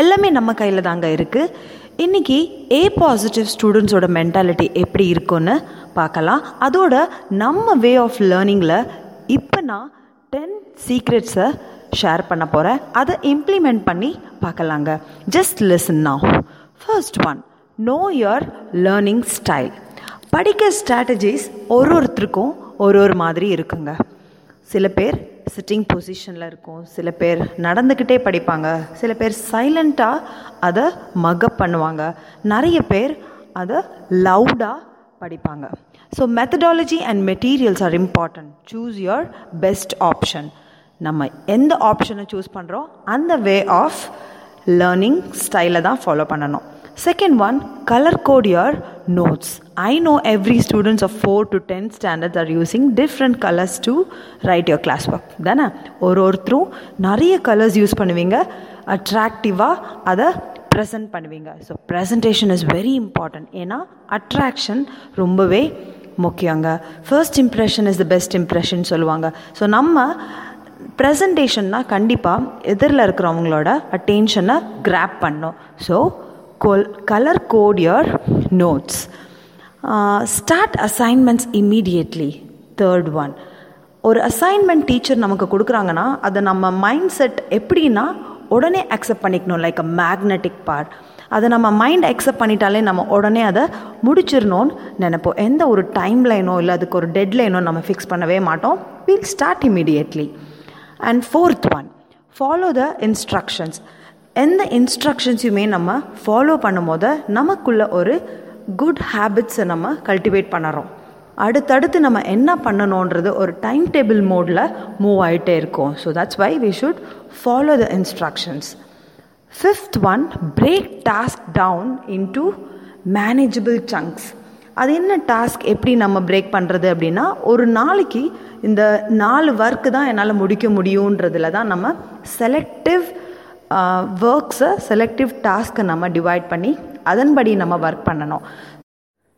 எல்லாமே நம்ம கையில் தாங்க இருக்குது இன்றைக்கி ஏ பாசிட்டிவ் ஸ்டூடெண்ட்ஸோட மென்டாலிட்டி எப்படி இருக்குன்னு பார்க்கலாம். அதோட நம்ம வே ஆஃப் லேர்னிங்கில் இப்போ நான் டென் சீக்ரெட்ஸை ஷேர் பண்ண போகிறேன் அதை இம்ப்ளிமெண்ட் பண்ணி பார்க்கலாங்க. ஜஸ்ட் லிசன் நான் first one know your learning style படிக்க ஸ்ட்ராட்டஜிஸ் ஒரு ஒருத்தருக்கும் ஒரு ஒரு மாதிரி இருக்குங்க. சில பேர் சிட்டிங் பொசிஷனில் இருக்கும். சில பேர் நடந்துக்கிட்டே படிப்பாங்க. சில பேர் சைலண்ட்டாக அதை மகப் பண்ணுவாங்க. நிறைய பேர் அதை லவுடாக படிப்பாங்க. So methodology and materials are important choose your best option நம்ம எந்த ஆப்ஷனை சூஸ் பண்ணுறோம் அந்த வே ஆஃப் லேர்னிங் ஸ்டைலை தான் ஃபாலோ பண்ணணும். Second one colour code your notes I know every students of four to ten standard are using different colours to write your class work தானே ஒரு ஒருத்தரும் நிறைய கலர்ஸ் யூஸ் பண்ணுவீங்க அட்ராக்டிவாக அதை ப்ரெசென்ட் பண்ணுவீங்க so presentation is very important ஏன்னா attraction ரொம்பவே முக்கியங்க first impression is the best impression சொல்லுவாங்க ஸோ நம்ம ப்ரெசன்டேஷன்னா கண்டிப்பாக எதிரில் இருக்கிறவங்களோட அட்டென்ஷனை கிராப் பண்ணோம் so goal colour code your notes start assignments immediately third one ஒரு அசைன்மெண்ட் டீச்சர் நமக்கு கொடுக்குறாங்கன்னா அதை நம்ம மைண்ட் செட் எப்படின்னா உடனே அக்செப்ட் பண்ணிக்கணும் லைக் அ மேக்னெட்டிக் பார்ட் அதை நம்ம மைண்ட் அக்செப்ட் பண்ணிட்டாலே நம்ம உடனே அதை முடிச்சிடணும்னு நினைப்போம். எந்த ஒரு டைம் லைனோ இல்லை அதுக்கு ஒரு டெட் லைனோ நம்ம ஃபிக்ஸ் பண்ணவே மாட்டோம். Will start immediately and fourth one follow the instructions எந்த இன்ஸ்ட்ரக்ஷன்ஸையுமே நம்ம ஃபாலோ பண்ணும் போது நமக்குள்ள ஒரு குட் ஹேபிட்ஸை நம்ம கல்டிவேட் பண்ணுறோம். அடுத்தடுத்து நம்ம என்ன பண்ணணுன்றது ஒரு டைம் டேபிள் மோடில் மூவ் ஆகிட்டே இருக்கும். So that's why we should follow the instructions fifth one break task down into manageable chunks அது என்ன டாஸ்க் எப்படி நம்ம பிரேக் பண்ணுறது அப்படின்னா ஒரு நாளைக்கு இந்த நாலு ஒர்க்கு தான் என்னால் முடிக்க முடியுன்றதுல தான் நம்ம செலக்டிவ் ஒர்க்ஸை செலக்டிவ் டாஸ்க்கை நம்ம டிவைட் பண்ணி அதன்படி நம்ம ஒர்க் பண்ணணும்.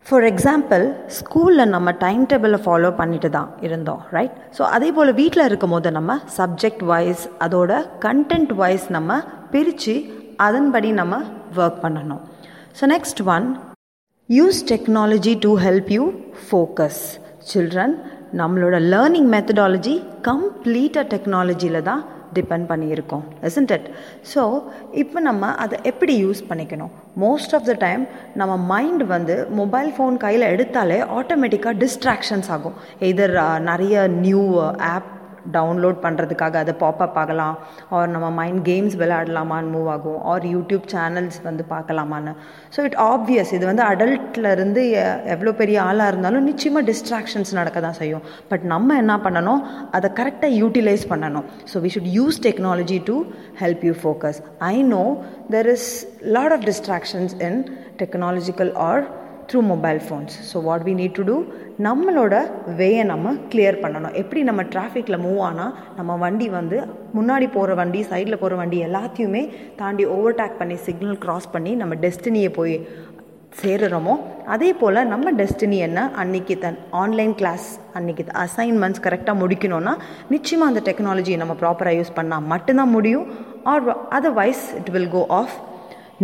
ஃபார் எக்ஸாம்பிள் ஸ்கூலில் நம்ம டைம் டேபிளை ஃபாலோ பண்ணிட்டு தான் இருந்தோம் ரைட் ஸோ அதே போல் வீட்டில் இருக்கும் போது நம்ம சப்ஜெக்ட் வைஸ் அதோட கண்டென்ட் வைஸ் நம்ம பிரித்து அதன்படி நம்ம ஒர்க் பண்ணணும். So next one use technology to help you focus children நம்மளோட லேர்னிங் மெத்தடாலஜி கம்ப்ளீட்டாக டெக்னாலஜியில் தான் டிபெண்ட் பண்ணியிருக்கோம் இசன்ட் இட் ஸோ இப்போ நம்ம அதை எப்படி யூஸ் பண்ணிக்கணும்? மோஸ்ட் ஆஃப் த டைம் நம்ம மைண்ட் வந்து மொபைல் ஃபோன் கையில் எடுத்தாலே ஆட்டோமேட்டிக்காக டிஸ்ட்ராக்ஷன்ஸ் ஆகும். எதர் நிறைய நியூ ஆப் டவுன்லோட் பண்ணுறதுக்காக அதை பாப்அப் ஆகலாம். ஆர் நம்ம மைண்ட் கேம்ஸ் விளையாடலாமான்னு மூவ் ஆகும். ஆர் யூடியூப் சேனல்ஸ் வந்து பார்க்கலாமான்னு. ஸோ இட் ஆப்வியஸ் இது வந்து அடல்ட்லேருந்து எவ்வளோ பெரிய ஆளாக இருந்தாலும் நிச்சயமாக டிஸ்ட்ராக்ஷன்ஸ் நடக்க தான் செய்யும். பட் நம்ம என்ன பண்ணணும்? அதை கரெக்டாக யூட்டிலைஸ் பண்ணணும். So we should use technology to help you focus I know there is lot of distractions in technological or through mobile phones so what we need to do நம்மளோட வேயை நம்ம கிளியர் பண்ணணும். எப்படி நம்ம டிராஃபிக்கில் மூவ் ஆனால் நம்ம வண்டி வந்து முன்னாடி போகிற வண்டி சைடில் போகிற வண்டி எல்லாத்தையுமே தாண்டி ஓவர்டேக் பண்ணி சிக்னல் க்ராஸ் பண்ணி நம்ம டெஸ்டினியை போய் சேருறோமோ அதே போல் நம்ம டெஸ்டினி என்ன? அன்னைக்கு தன் ஆன்லைன் கிளாஸ் அன்னைக்கு அசைன்மெண்ட்ஸ் கரெக்டாக முடிக்கணும்னா நிச்சயமாக அந்த டெக்னாலஜியை நம்ம ப்ராப்பராக யூஸ் பண்ணால் மட்டும்தான் முடியும். Or otherwise it will go of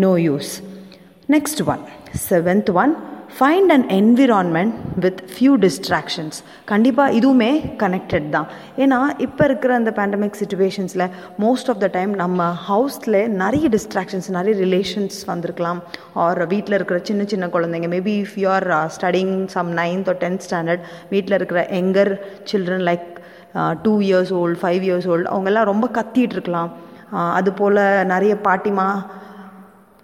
no use next one seventh one find and environment with few distractions கண்டிப்பாக இதுவுமே கனெக்டட் தான். ஏன்னா இப்போ இருக்கிற அந்த பேண்டமிக் சுச்சுவேஷன்ஸில் மோஸ்ட் ஆஃப் த டைம் நம்ம ஹவுஸில் நிறைய டிஸ்ட்ராக்ஷன்ஸ் நிறைய ரிலேஷன்ஸ் வந்திருக்கலாம். ஆர் வீட்டில் இருக்கிற சின்ன சின்ன குழந்தைங்க maybe if you are studying some ninth or tenth standard வீட்டில் இருக்கிற younger children like two years old five years old அவங்கெல்லாம் ரொம்ப கத்திகிட்டு இருக்கலாம். Uh, அது போல் நிறைய பாட்டிமா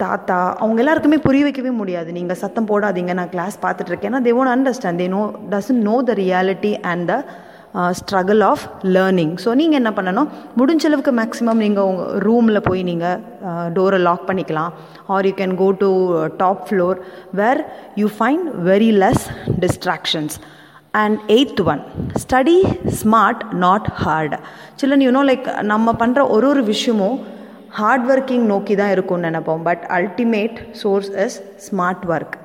தாத்தா அவங்க எல்லாருக்குமே புரிய வைக்கவே முடியாது. நீங்கள் சத்தம் போடாதீங்க நான் கிளாஸ் பார்த்துட்ருக்கேன் ஏன்னா they won't understand they know doesn't know the reality and the struggle of learning so நீங்கள் என்ன பண்ணணும்? முடிஞ்ச அளவுக்கு மேக்ஸிமம் நீங்கள் உங்கள் ரூமில் போய் நீங்கள் டோரை லாக் பண்ணிக்கலாம். Or you can go to top floor where you find very less distractions and eighth one study smart not hard children you know like நம்ம பண்ணுற ஒரு ஒரு விஷயமும் ஹார்ட் ஒர்க்கிங் நோக்கி தான் இருக்கும்னு நினைப்போம். But ultimate source is smart work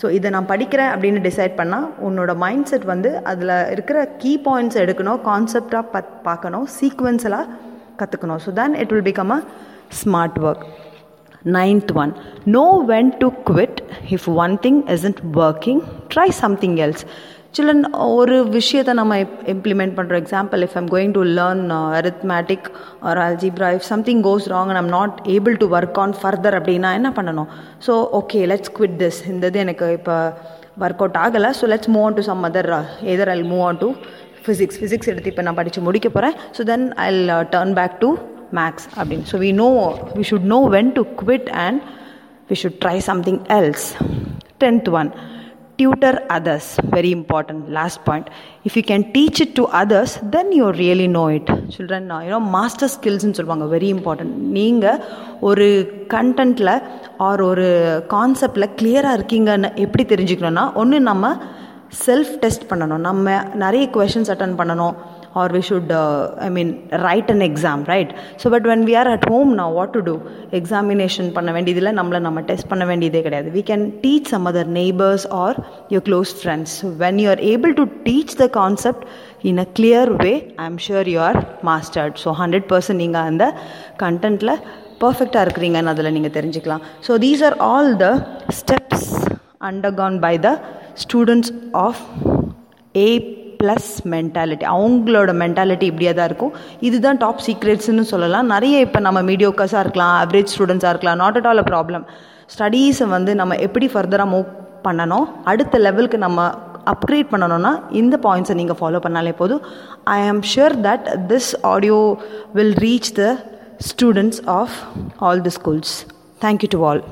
so இதை நான் படிக்கிறேன் அப்படின்னு டிசைட் பண்ணால் உன்னோட மைண்ட் செட் வந்து அதில் இருக்கிற கீ பாயிண்ட்ஸ் எடுக்கணும் கான்செப்டாக பத் பார்க்கணும் சீக்வன்ஸெல்லாம் கற்றுக்கணும் so then it will become a smart work ninth one know when to quit if one thing isn't working try something else children ஒரு விஷயத்தை நம்ம இம்ப்ளிமெண்ட் பண்ணுறோம் example if I'm going to learn arithmetic or algebra if something goes wrong and I'm not able to work on further அப்படின்னா என்ன பண்ணணும்? So okay let's quit this இந்த இது எனக்கு இப்போ ஒர்க் அவுட் ஆகலை so let's move on to some other either I'll move on to physics physics எடுத்து இப்போ நான் படித்து முடிக்க போகிறேன் so then I turn back to maths அப்படின்னு. So we know we should know when to quit and we should try something else tenth one tutor others. Very important last point. If you can teach it to others then you really know it. Children you know master skills னு சொல்லுவாங்க. Very important நீங்கள் ஒரு கண்டென்ட்டில் R ஒரு கான்செப்டில் கிளியராக இருக்கீங்கன்னு எப்படி தெரிஞ்சுக்கணும்னா ஒன்று நம்ம செல்ஃப் டெஸ்ட் பண்ணணும். நம்ம நிறைய கொஷின்ஸ் அட்டன் பண்ணணும். Or we should I mean write an exam right so but when we are at home நான் வாட் டு டூ எக்ஸாமினேஷன் பண்ண வேண்டியதில்லை நம்மளை நம்ம டெஸ்ட் பண்ண வேண்டியதே கிடையாது. We can teach some other neighbours or your close friends when you are able to teach the concept in a clear way I am sure you are mastered so hundred percent நீங்கள் அந்த கண்டென்ட்டில் பர்ஃபெக்டாக இருக்கிறீங்கன்னு அதில் நீங்கள் தெரிஞ்சுக்கலாம். So these are all the steps undergone by the students of A plus mentality அவங்களோட mentality இப்படியே தான் இருக்கும். இதுதான் டாப் சீக்ரெட்ஸ்னு சொல்லலாம். நிறைய இப்போ நம்ம மீடியோக்கர்ஸாக இருக்கலாம் ஆவரேஜ் ஸ்டூடெண்ட்ஸாக இருக்கலாம் not at all a problem ஸ்டடீஸை வந்து நம்ம எப்படி ஃபர்தராக மூவ் பண்ணணும் அடுத்த லெவலுக்கு நம்ம அப்கிரேட் பண்ணணும்னா இந்த பாயிண்ட்ஸை நீங்கள் ஃபாலோ பண்ணாலே போதும். I am sure that this audio will reach the students of all the schools thank you to all